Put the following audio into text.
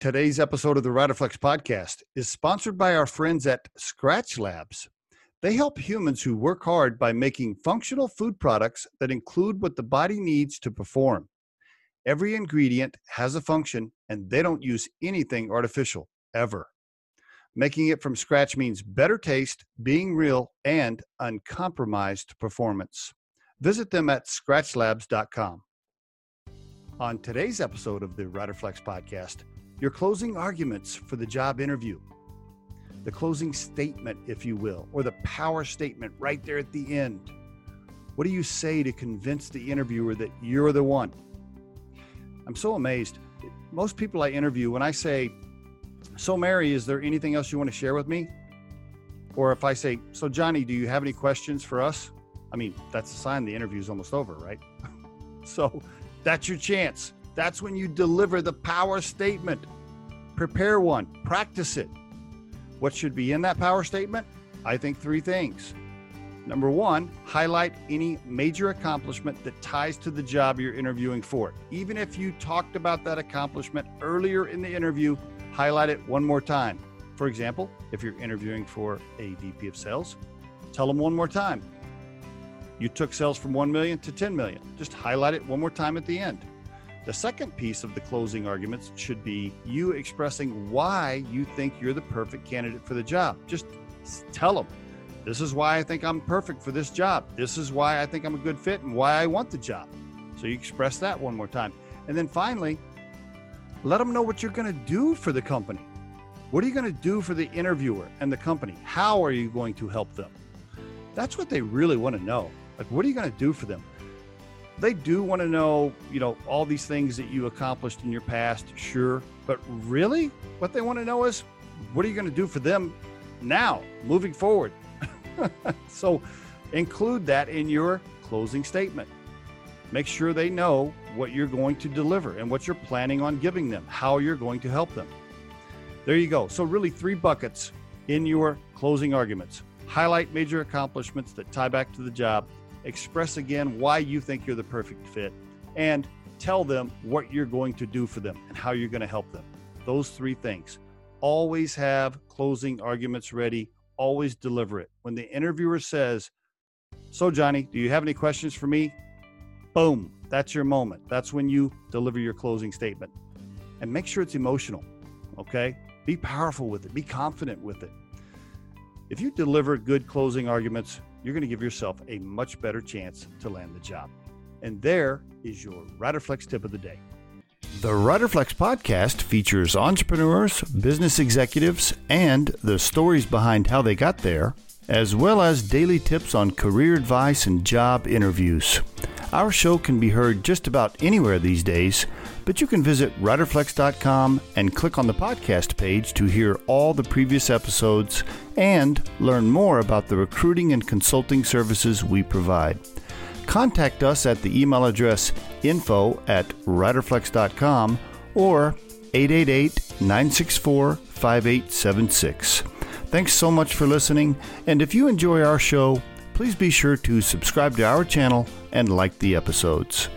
Today's episode of the Riderflex podcast is sponsored by our friends at Skratch Labs. They help humans who work hard by making functional food products that include what the body needs to perform. Every ingredient has a function, and they don't use anything artificial, ever. Making it from scratch means better taste, being real, and uncompromised performance. Visit them at skratchlabs.com. On today's episode of the Riderflex podcast, your closing arguments for the job interview, the closing statement, if you will, or the power statement right there at the end. What do you say to convince the interviewer that you're the one? I'm so amazed. Most people I interview, when I say, So, Mary, is there anything else you want to share with me? Or if I say, So, Johnny, do you have any questions for us? I mean, that's a sign the interview's almost over, right? so, that's your chance. That's when you deliver the power statement. Prepare one, practice it. What should be in that power statement? I think three things. Number one, highlight any major accomplishment that ties to the job you're interviewing for. Even if you talked about that accomplishment earlier in the interview, highlight it one more time. For example, if you're interviewing for a VP of sales, tell them one more time. You took sales from 1 million to 10 million. Just highlight it one more time at the end. The second piece of the closing arguments should be you expressing why you think you're the perfect candidate for the job. Just tell them, this is why I think I'm perfect for this job. This is why I think I'm a good fit and why I want the job. So you express that one more time. And then finally, let them know what you're going to do for the company. What are you going to do for the interviewer and the company? How are you going to help them? That's what they really want to know. Like, what are you going to do for them? They do want to know, you know, all these things that you accomplished in your past, sure. But really, what they want to know is what are you going to do for them now, moving forward? so include that in your closing statement. Make sure they know what you're going to deliver and what you're planning on giving them, how you're going to help them. There you go. So, really, three buckets in your closing arguments. Highlight major accomplishments that tie back to the job express again why you think you're the perfect fit, and tell them what you're going to do for them and how you're going to help them. Those three things. Always have closing arguments ready, always deliver it. When the interviewer says, So, Johnny, do you have any questions for me? Boom, that's your moment. That's when you deliver your closing statement. And make sure it's emotional, okay? Be powerful with it, be confident with it. If you deliver good closing arguments, you're going to give yourself a much better chance to land the job. And there is your Riderflex tip of the day. The Riderflex podcast features entrepreneurs, business executives, and the stories behind how they got there, as well as daily tips on career advice and job interviews. Our show can be heard just about anywhere these days, but you can visit riderflex.com and click on the podcast page to hear all the previous episodes and learn more about the recruiting and consulting services we provide. Contact us at the email address info at riderflex.com or 888 964 5876. Thanks so much for listening, and if you enjoy our show, please be sure to subscribe to our channel and like the episodes.